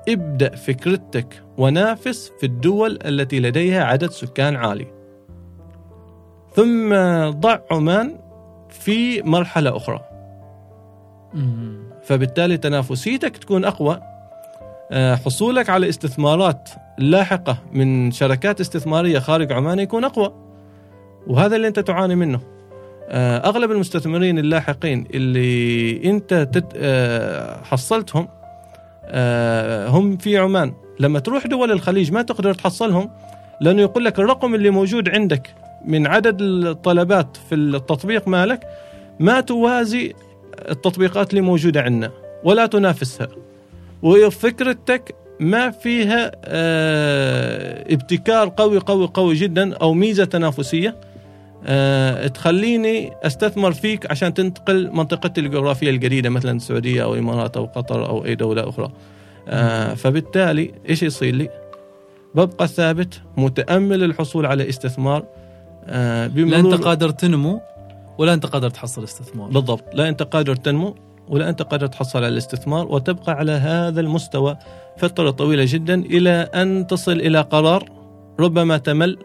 ابدأ فكرتك ونافس في الدول التي لديها عدد سكان عالي. ثم ضع عمان في مرحلة أخرى. مم. فبالتالي تنافسيتك تكون أقوى. آه، حصولك على استثمارات لاحقة من شركات استثمارية خارج عمان يكون أقوى. وهذا اللي أنت تعاني منه. آه، أغلب المستثمرين اللاحقين اللي أنت تت- آه، حصلتهم هم في عمان. لما تروح دول الخليج ما تقدر تحصلهم لأنه يقول لك الرقم اللي موجود عندك من عدد الطلبات في التطبيق مالك ما توازي التطبيقات اللي موجودة عندنا ولا تنافسها. وفكرتك ما فيها آه، ابتكار قوي قوي قوي جدا أو ميزة تنافسية. آه، تخليني أستثمر فيك عشان تنتقل منطقتي الجغرافية الجديدة مثلا السعودية أو الإمارات أو قطر أو أي دولة أخرى آه، فبالتالي إيش يصير لي؟ ببقى ثابت متأمل الحصول على استثمار آه، لا أنت قادر تنمو ولا أنت قادر تحصل استثمار بالضبط لا أنت قادر تنمو ولا أنت قادر تحصل على الاستثمار وتبقى على هذا المستوى فترة طويلة جدا إلى أن تصل إلى قرار ربما تمل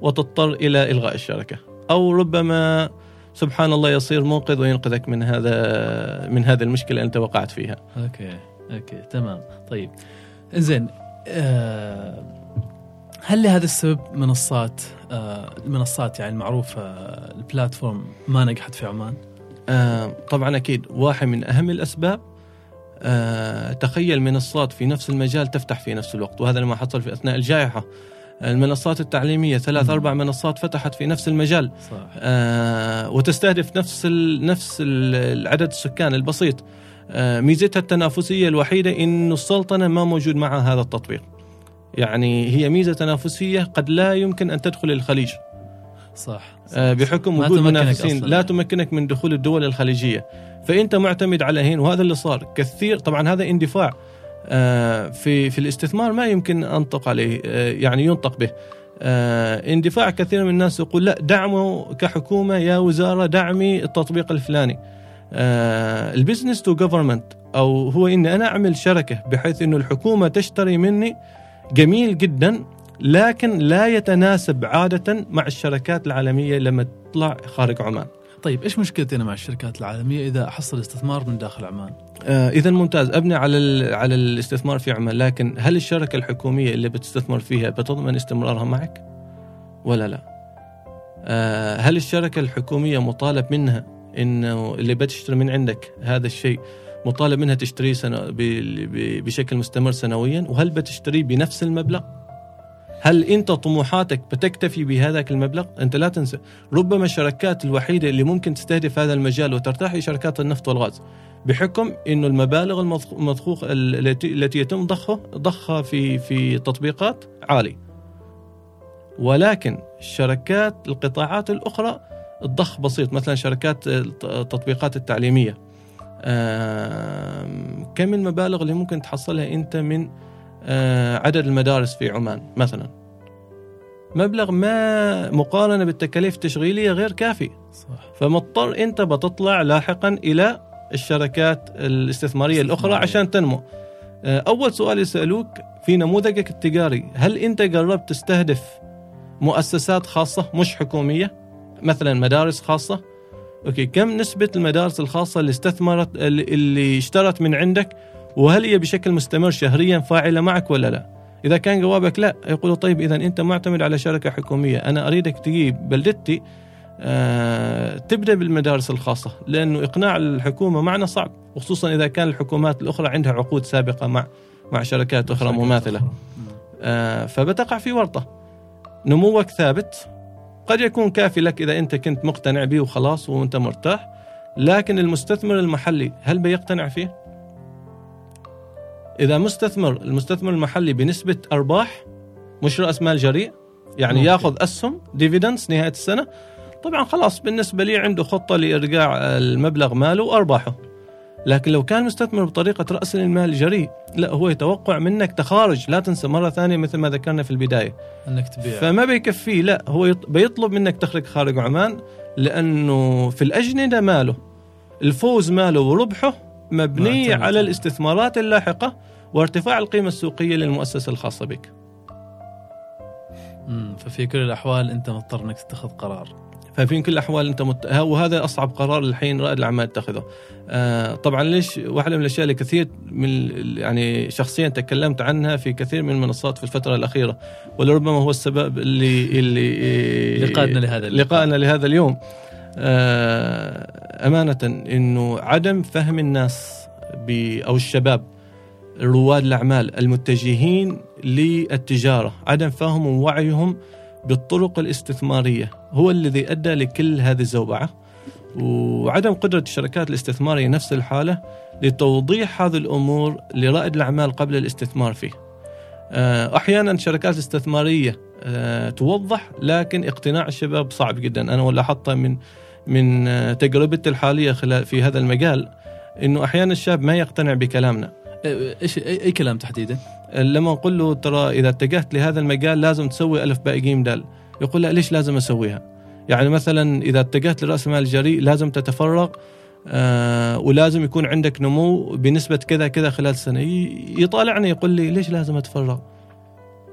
وتضطر إلى إلغاء الشركة أو ربما سبحان الله يصير منقذ وينقذك من هذا من هذه المشكلة أنت وقعت فيها. okay okay تمام طيب زين آه هل لهذا السبب منصات آه المنصات يعني المعروفة آه، ال platform ما نجحت في عمان؟ آه طبعا أكيد واحد من أهم الأسباب آه تخيل منصات في نفس المجال تفتح في نفس الوقت وهذا ما حصل في أثناء الجائحة المنصات التعليمية ثلاث. أربع منصات فتحت في نفس المجال. صح. آه وتستهدف نفس ال نفس ال- عدد السكان البسيط. آه ميزتها التنافسية الوحيدة إنه السلطنة ما موجود معها هذا التطبيق. يعني هي ميزة تنافسية قد لا يمكن أن تدخل الخليج. صح, صح آه، بحكم وجود منافسين لا. تمكنك من دخول الدول الخليجية. فإنت معتمد على هين وهذا اللي صار. كثير طبعا هذا اندفاع. آه، في في الاستثمار ما يمكن انطق عليه. آه، يعني ينطق به. آه، اندفاع كثير من الناس يقول لا دعموا كحكومة يا وزارة دعمي التطبيق الفلاني. آه، ال business to government أو هو إني أنا أعمل شركة بحيث إنه الحكومة تشتري مني جميل جدا لكن لا يتناسب عادة مع الشركات العالمية لما تطلع خارج عمان. طيب إيش مشكلتي أنا مع الشركات العالمية إذا احصل استثمار من داخل عمان؟ آه إذا ممتاز أبني على على الاستثمار في عمان لكن هل الشركة الحكومية اللي بتستثمر فيها بتضمن استمرارها معك؟ ولا لا؟ آه هل الشركة الحكومية مطالب منها إنه اللي بتشتري من عندك هذا الشيء مطالب منها تشتريه بشكل مستمر سنويا؟ وهل بتشتريه بنفس المبلغ؟ هل انت طموحاتك بتكتفي بهذاك المبلغ؟ انت لا تنسى ربما الشركات الوحيدة اللي ممكن تستهدف هذا المجال وترتاح هي شركات النفط والغاز بحكم إنه المبالغ المضخ- المضخوخ التي يتم ضخها ضخها في في تطبيقات عالي. ولكن الشركات القطاعات الأخرى الضخ بسيط مثلا شركات الت- التطبيقات التعليمية. كم المبالغ اللي ممكن تحصلها أنت من عدد المدارس في عمان مثلا. مبلغ ما مقارنة بالتكاليف التشغيلية غير كافي. صح. فمضطر أنت بتطلع لاحقا إلى الشركات الاستثمارية الأخرى. عشان تنمو. آه، أول سؤال يسألوك في نموذجك التجاري هل أنت جربت تستهدف مؤسسات خاصة مش حكومية؟ مثلا مدارس خاصة. أوكي كم نسبة المدارس الخاصة اللي استثمرت اللي اشترت من عندك وهل هي بشكل مستمر شهريا فاعلة معك ولا لا؟ إذا كان جوابك لا يقولوا طيب اذا أنت معتمد على شركة حكومية. أنا أريدك تجيب بلدتي آه، تبدأ بالمدارس الخاصة لأنه إقناع الحكومة معنا صعب وخصوصا إذا كان الحكومات الأخرى عندها عقود سابقة مع مع شركات أخرى مماثلة. آه، فبتقع في ورطة. نموك ثابت. قد يكون كافي لك إذا أنت كنت مقتنع به وخلاص وأنت مرتاح لكن المستثمر المحلي هل بيقتنع فيه؟ إذا مستثمر المستثمر المحلي بنسبة أرباح مش رأس مال جريء يعني ممكن. ياخذ اسهم dividends نهاية السنة طبعا خلاص بالنسبة لي عنده خطة لإرجاع المبلغ ماله وأرباحه لكن لو كان مستثمر بطريقة رأس المال جريء لا هو يتوقع منك تخارج لا تنسى مرة ثانية مثل ما ذكرنا في البداية إنك تبيع فما بيكفيه لا هو يط- بيطلب منك تخرج خارج عمان لأنه في الأجندة ماله الفوز ماله وربحه مبني. على الاستثمارات اللاحقة وارتفاع القيمة السوقية للمؤسسة الخاصة بك. ففي كل الأحوال أنت مضطر أنك تتخذ قرار ففي كل الأحوال أنت مت... وهذا أصعب قرار الحين رائد الأعمال يتخذه. آه طبعا ليش واحدة من الأشياء اللي كثير من يعني شخصيا تكلمت عنها في كثير من المنصات في الفترة الأخيرة ولربما هو السبب اللي اللي اللي قادنا لهذا. لقائنا لهذا اليوم. آه أمانة إنه عدم فهم الناس ب... أو الشباب رواد الأعمال المتجهين للتجارة، عدم فهمهم ووعيهم بالطرق الاستثمارية. هو الذي أدى لكل هذه الزوبعة. وعدم قدرة الشركات الاستثمارية نفس الحالة لتوضيح هذه الأمور لرائد الأعمال قبل الاستثمار فيه. آه، أحيانا الشركات الاستثماريه آه، توضح لكن اقتناع الشباب صعب جدا. أنا لاحظت من من آه، تجربتي الحالية خلال في هذا المجال إنه أحيانا الشاب ما يقتنع بكلامنا. إيش اي أي كلام تحديدا؟ لما نقول له ترى إذا اتجهت لهذا المجال لازم تسوي ألف باء جيم دال يقول لا ليش لازم أسويها؟ يعني مثلا إذا اتجهت لرأس المال الجريء لازم تتفرغ آه ولازم يكون عندك نمو بنسبة كذا كذا خلال سنه يطالعني يقول لي ليش لازم أتفرغ؟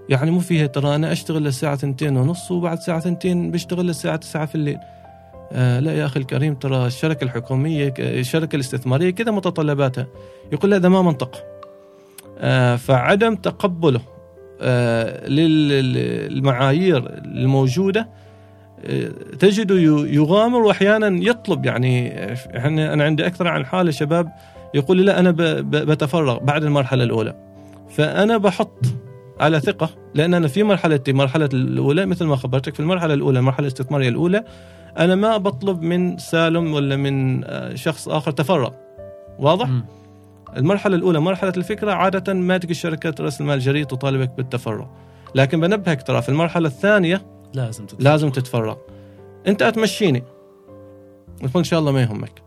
يعني مو فيها ترى أنا أشتغل للساعة ثنتين ونص وبعد ساعة ثنتين بشتغل للساعة 9 في الليل. آه لا يا أخي الكريم ترى الشركة الحكومية الشركة الاستثمارية كذا متطلباتها. يقول هذا ما منطق. آه، فعدم تقبله آه، للمعايير الموجودة آه، تجده يغامر وأحيانا يطلب يعني أنا عندي أكثر عن حاله شباب يقول لي لا أنا بتفرغ بعد المرحلة الأولى فأنا بحط على ثقة لأن أنا في مرحلتي مرحلة الأولى مثل ما خبرتك في المرحلة الأولى المرحلة الاستثمارية الأولى أنا ما بطلب من سالم ولا من آه، شخص آخر تفرغ. واضح؟ مم. المرحلة الأولى مرحلة الفكرة عادة ما تلقى الشركات رأس المال الجريء تطالبك بالتفرغ. لكن بنبهك ترى في المرحلة الثانية لازم تتفرغ. لازم تتفرغ. أنت أتمشيني. تقول إن شاء الله ما يهمك.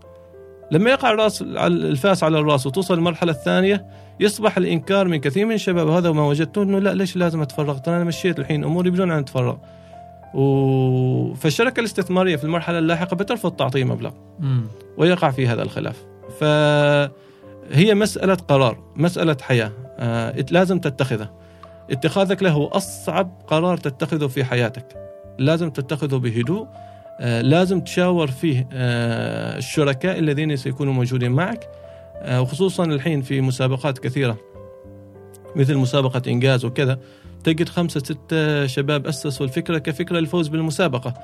لما يقع الرأس الفاس على الرأس وتوصل المرحلة الثانية يصبح الإنكار من كثير من الشباب هذا ما وجدته أنه لا ليش لازم أتفرغ؟ ترى أنا مشيت الحين أموري بدون أن أتفرغ. و... فالشركة الاستثمارية في المرحلة اللاحقة بترفض تعطيه مبلغ. مم. ويقع في هذا الخلاف. فهي مسألة قرار مسألة حياة. آه، لازم تتخذه. اتخاذك له أصعب قرار تتخذه في حياتك. لازم تتخذه بهدوء. آه، لازم تشاور فيه آه، الشركاء الذين سيكونوا موجودين معك. آه، وخصوصا الحين في مسابقات كثيرة مثل مسابقة إنجاز وكذا. تجد خمسة ستة شباب أسسوا الفكرة كفكرة للفوز بالمسابقة.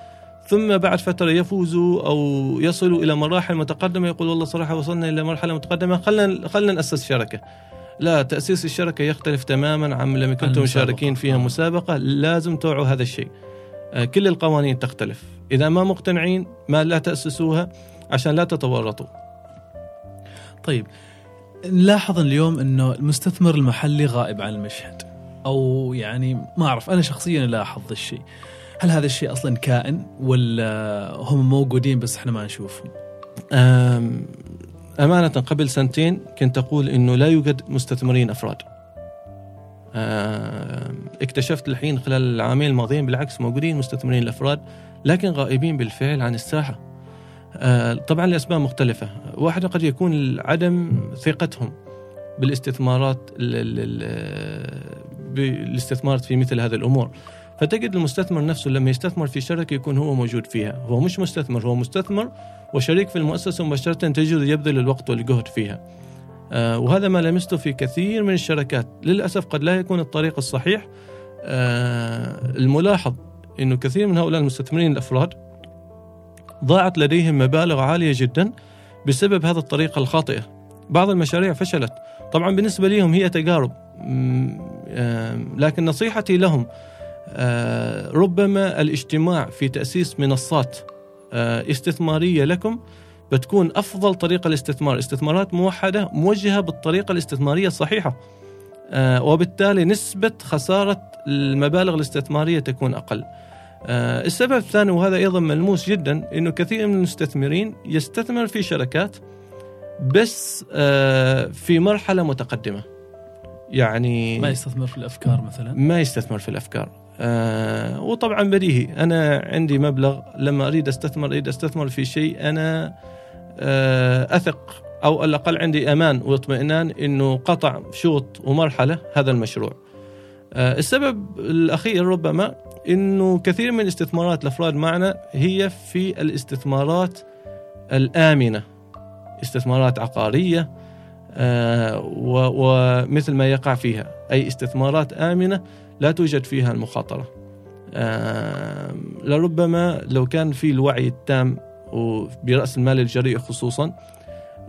ثم بعد فترة يفوزوا أو يصلوا إلى مراحل متقدمة. يقول والله صراحة وصلنا إلى مرحلة متقدمة. خلنا خلنا نأسس شركة. لا تأسيس الشركة يختلف تماما عن لما كنتم. مشاركين فيها آه. مسابقة. لازم توعوا هذا الشيء. آه، كل القوانين تختلف. إذا ما مقتنعين ما لا تأسسوها عشان لا تتورطوا. طيب نلاحظ اليوم إنه المستثمر المحلي غائب عن المشهد. أو يعني ما أعرف أنا شخصيا الاحظ ذا الشيء. هل هذا الشيء أصلا كائن ولا هم موجودين بس إحنا ما نشوفهم؟ أمانة قبل سنتين كنت أقول إنه لا يوجد مستثمرين أفراد. اكتشفت الحين خلال العامين الماضيين بالعكس موجودين مستثمرين الأفراد لكن غائبين بالفعل عن الساحة. آه، طبعا لأسباب مختلفة. واحدة قد يكون عدم ثقتهم بالاستثمارات ال- ال- ال- بالاستثمار في مثل هذه الأمور. فتجد المستثمر نفسه لما يستثمر في شركة يكون هو موجود فيها. هو مش مستثمر هو مستثمر وشريك في المؤسسة مباشرة تجد يبذل الوقت والجهد فيها. آه، وهذا ما لمسته في كثير من الشركات. للأسف قد لا يكون الطريق الصحيح. آه، الملاحظ أنه كثير من هؤلاء المستثمرين الأفراد ضاعت لديهم مبالغ عالية جدا بسبب هذا الطريقة الخاطئة. بعض المشاريع فشلت. طبعا بالنسبة لهم هي تجارب. لكن نصيحتي لهم آه، ربما الاجتماع في تأسيس منصات آه، استثمارية لكم بتكون أفضل طريقة لاستثمار استثمارات موحدة موجهة بالطريقة الاستثمارية الصحيحة آه، وبالتالي نسبة خسارة المبالغ الاستثمارية تكون أقل. آه، السبب الثاني وهذا أيضا ملموس جدا أنه كثير من المستثمرين يستثمر في شركات بس آه، في مرحلة متقدمة. يعني ما يستثمر في الأفكار مثلا؟ ما يستثمر في الأفكار. آه وطبعا بديهي. أنا عندي مبلغ لما أريد أستثمر أريد أستثمر في شيء أنا آه أثق أو على الأقل عندي أمان واطمئنان إنه قطع شوط ومرحلة هذا المشروع. آه السبب الأخير ربما إنه كثير من استثمارات الأفراد معنا هي في الاستثمارات الآمنة استثمارات عقارية ومثل ما يقع فيها. أي استثمارات آمنة لا توجد فيها المخاطرة. آه لربما لو كان في الوعي التام وبرأس المال الجريء خصوصا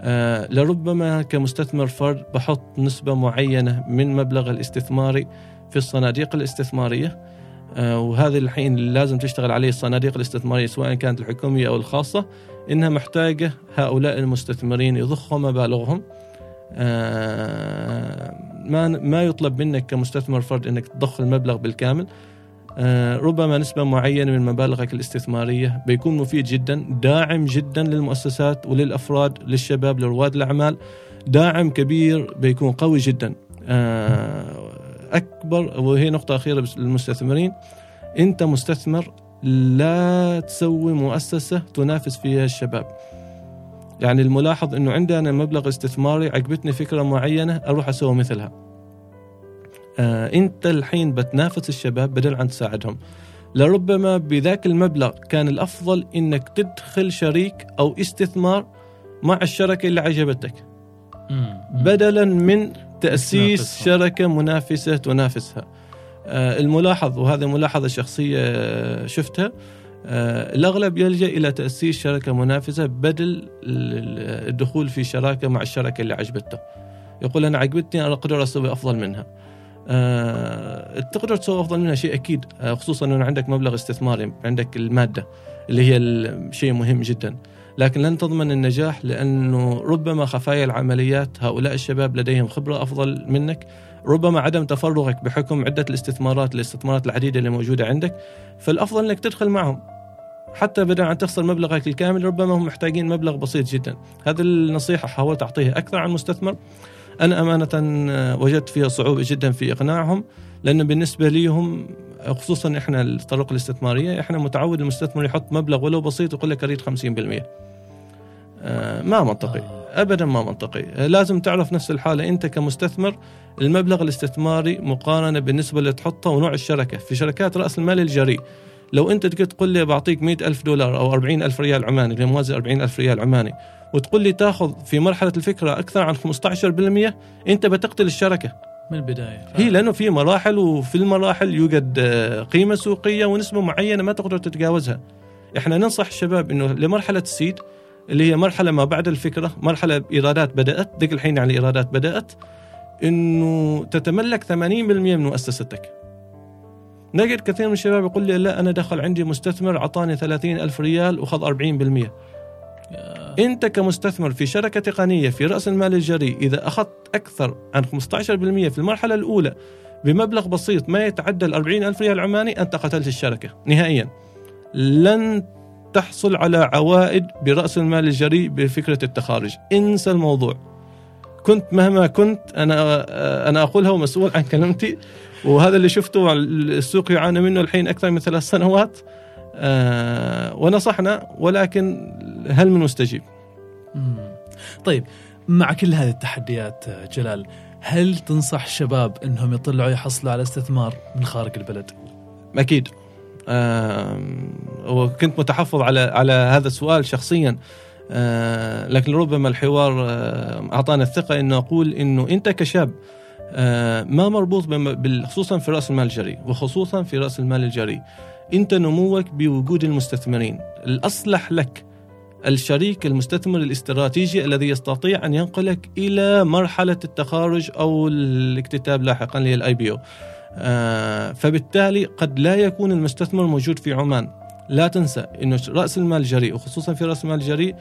آه لربما كمستثمر فرد بحط نسبة معينة من مبلغ الاستثماري في الصناديق الاستثمارية. آه وهذا الحين لازم تشتغل عليه الصناديق الاستثمارية سواء كانت الحكومية أو الخاصة إنها محتاجة هؤلاء المستثمرين يضخوا مبالغهم. آه ما ما يطلب منك كمستثمر فرد إنك تضخ المبلغ بالكامل. آه، ربما نسبة معينة من مبالغك الاستثمارية بيكون مفيد جدا داعم جدا للمؤسسات وللأفراد للشباب لرواد الأعمال. داعم كبير بيكون قوي جدا. آه، أكبر وهي نقطة أخيرة للمستثمرين. أنت مستثمر لا تسوي مؤسسة تنافس فيها الشباب. يعني الملاحظ أنه عندنا مبلغ استثماري عجبتني فكرة معينة أروح أسوي مثلها. آه أنت الحين بتنافس الشباب بدل عن تساعدهم. لربما بذاك المبلغ كان الأفضل إنك تدخل شريك أو استثمار مع الشركة اللي عجبتك. بدلا من تأسيس شركة منافسة تنافسها. آه الملاحظ وهذه ملاحظة شخصية شفتها آه الأغلب يلجأ إلى تأسيس شركه منافسة بدل الدخول في شراكة مع الشركة اللي عجبته. يقول أنا عجبتني أنا أقدر أسوي أفضل منها. آه، تقدر تسوي أفضل منها شيء أكيد آه، خصوصا إنه عندك مبلغ استثماري عندك المادة اللي هي شيء مهم جدا. لكن لن تضمن النجاح لأنه ربما خفايا العمليات هؤلاء الشباب لديهم خبرة أفضل منك. ربما عدم تفرغك بحكم عدة الاستثمارات الاستثمارات العديدة اللي موجودة عندك. فالأفضل إنك تدخل معهم. حتى بدل عن تخسر مبلغك الكامل ربما هم محتاجين مبلغ بسيط جدا. هذه النصيحة حاولت أعطيها أكثر عن المستثمر أنا أمانة آه، وجدت فيها صعوبة جدا في إقناعهم لأنه بالنسبة لي هم خصوصا إحنا الطرق الاستثمارية إحنا متعود المستثمر يحط مبلغ ولو بسيط يقول لك أريد 50% آه، ما منطقي. آه. ابدا ما منطقي. لازم تعرف نفس الحالة. أنت كمستثمر المبلغ الاستثماري مقارنة بالنسبة اللي تحطه ونوع الشركة. في شركات رأس المال الجريء لو انت تقول تقول لي بعطيك مئة ألف دولار أو أربعين ألف ريال عماني اللي موازي أربعين ألف ريال عماني وتقول لي تاخذ في مرحلة الفكرة أكثر عن 15% انت بتقتل الشركة. من البداية. هي لأنه في مراحل وفي المراحل يوجد آه، قيمة سوقية ونسبة معينة ما تقدر تتجاوزها. إحنا ننصح الشباب إنه لمرحلة السيد اللي هي مرحلة ما بعد الفكرة مرحلة إيرادات بدأت دق الحين يعني الايرادات بدأت إنه تتملك 80% من مؤسستك. نجد كثير من الشباب يقول لي لا أنا دخل عندي مستثمر اعطاني 30 ألف ريال وخذ 40% أنت كمستثمر في شركة تقنية في رأس المال الجريء إذا أخذت أكثر عن 15% في المرحلة الأولى بمبلغ بسيط ما يتعدى ال 40 ألف ريال عماني أنت قتلت الشركة نهائيا. لن تحصل على عوائد برأس المال الجريء بفكرة التخارج. انسى الموضوع. كنت مهما كنت أنا أنا أقولها ومسؤول عن كلمتي وهذا اللي شفته السوق يعاني منه الحين أكثر من ثلاث سنوات. آه ونصحنا ولكن هل من مستجيب؟ طيب مع كل هذه التحديات جلال هل تنصح الشباب إنهم يطلعوا يحصلوا على استثمار من خارج البلد؟ أكيد. آه وكنت متحفظ على على هذا السؤال شخصيا. آه لكن ربما الحوار آه أعطانا الثقة انه أقول إنه أنت كشاب آه ما مربوط خصوصا في رأس المال الجريء وخصوصا في رأس المال الجريء أنت نموك بوجود المستثمرين. الأصلح لك الشريك المستثمر الاستراتيجي الذي يستطيع أن ينقلك إلى مرحلة التخارج أو الاكتتاب لاحقا ال IPO. فبالتالي قد لا يكون المستثمر موجود في عمان. لا تنسى إنه رأس المال الجريء وخصوصا في رأس المال الجريء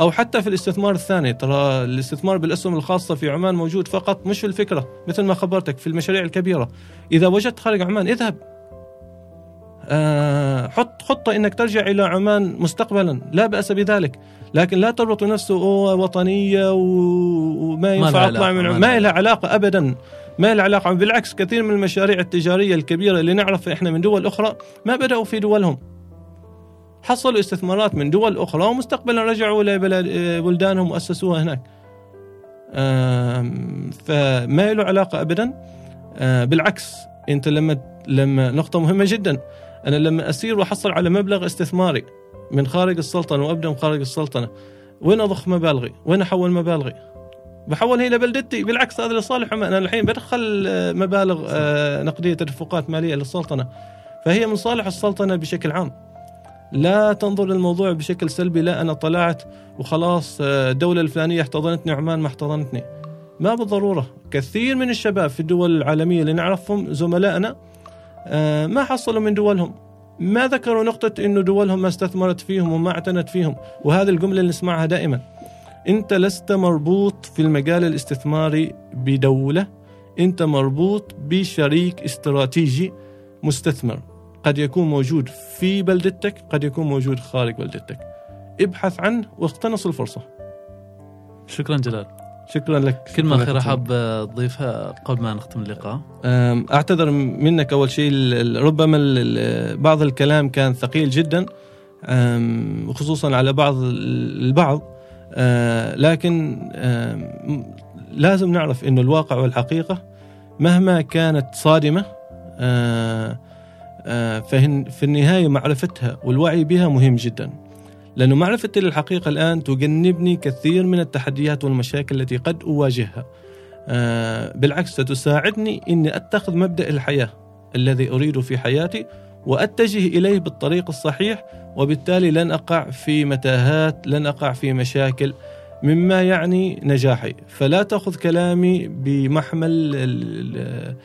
أو حتى في الاستثمار الثاني. ترى الاستثمار بالأسهم الخاصة في عمان موجود فقط مش في الفكرة مثل ما خبرتك في المشاريع الكبيرة. إذا وجدت خارج عمان اذهب. آه، حط خطة أنك ترجع إلى عمان مستقبلا لا بأس بذلك. لكن لا تربط نفسه وطنية وما ينفع أطلع من عمان. ما لها علاقة أبدا ما لها علاقة. بالعكس كثير من المشاريع التجارية الكبيرة اللي نعرف إحنا من دول أخرى ما بدأوا في دولهم. حصلوا استثمارات من دول أخرى ومستقبلا رجعوا إلى بلدانهم وأسسوها هناك. فما له علاقة أبدا. آه، بالعكس أنت لما لما نقطة مهمة جدا. أنا لما أسير وأحصل على مبلغ استثماري من خارج السلطنة وأبدأ من خارج السلطنة وين أضخ مبالغي؟ وين أحول مبالغي؟ بحولها إلى بلدتي بالعكس هذا لصالح أنا الحين بدخل آه، مبالغ آه، نقدية تدفقات مالية للسلطنة. فهي من صالح السلطنة بشكل عام. لا تنظر للموضوع بشكل سلبي لا أنا طلعت وخلاص آه، الدولة الفلانية احتضنتني عمان ما احتضنتني. ما بالضرورة. كثير من الشباب في الدول العالمية اللي نعرفهم زملائنا آه، ما حصلوا من دولهم. ما ذكروا نقطة أنه دولهم ما استثمرت فيهم وما اعتنت فيهم وهذه الجملة اللي نسمعها دائما. أنت لست مربوط في المجال الاستثماري بدولة أنت مربوط بشريك استراتيجي مستثمر. قد يكون موجود في بلدتك قد يكون موجود خارج بلدتك ابحث عنه واقتنص الفرصة. شكرا جلال. شكرا لك. كلمة أخيرة حاب تضيفها قبل ما نختم اللقاء. أعتذر منك أول شيء ربما بعض الكلام كان ثقيل جدا خصوصا على بعض البعض. أه، لكن لازم نعرف أن الواقع والحقيقة مهما كانت صادمة أه، أه، في النهاية معرفتها والوعي بها مهم جدا. لأنه معرفتي للحقيقة الآن تجنبني كثير من التحديات والمشاكل التي قد أواجهها. آه، بالعكس ستساعدني أني أتخذ مبدأ الحياة الذي أريده في حياتي وأتجه إليه بالطريق الصحيح وبالتالي لن أقع في متاهات لن أقع في مشاكل مما يعني نجاحي. فلا تأخذ كلامي بمحمل آه،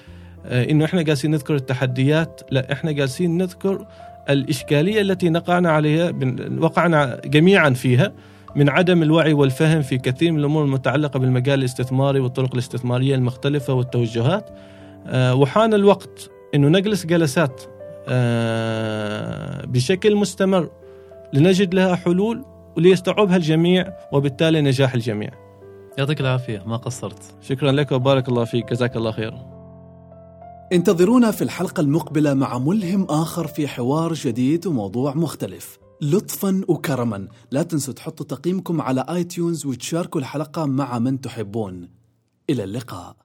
إنه إحنا جالسين نذكر التحديات لا إحنا جالسين نذكر الإشكالية التي نقعنا عليها وقعنا جميعا فيها من عدم الوعي والفهم في كثير من الأمور المتعلقة بالمجال الاستثماري والطرق الاستثمارية المختلفة والتوجهات. آه، وحان الوقت أنه نجلس جلسات آه، بشكل مستمر لنجد لها حلول وليستوعبها الجميع وبالتالي نجاح الجميع. يعطيك العافية ما قصرت. شكرا لك وبارك الله فيك. جزاك الله خير انتظرونا في الحلقة المقبلة مع ملهم آخر في حوار جديد وموضوع مختلف. لطفا وكرما. لا تنسوا تحطوا تقييمكم على آي تيونز وتشاركوا الحلقة مع من تحبون. إلى اللقاء.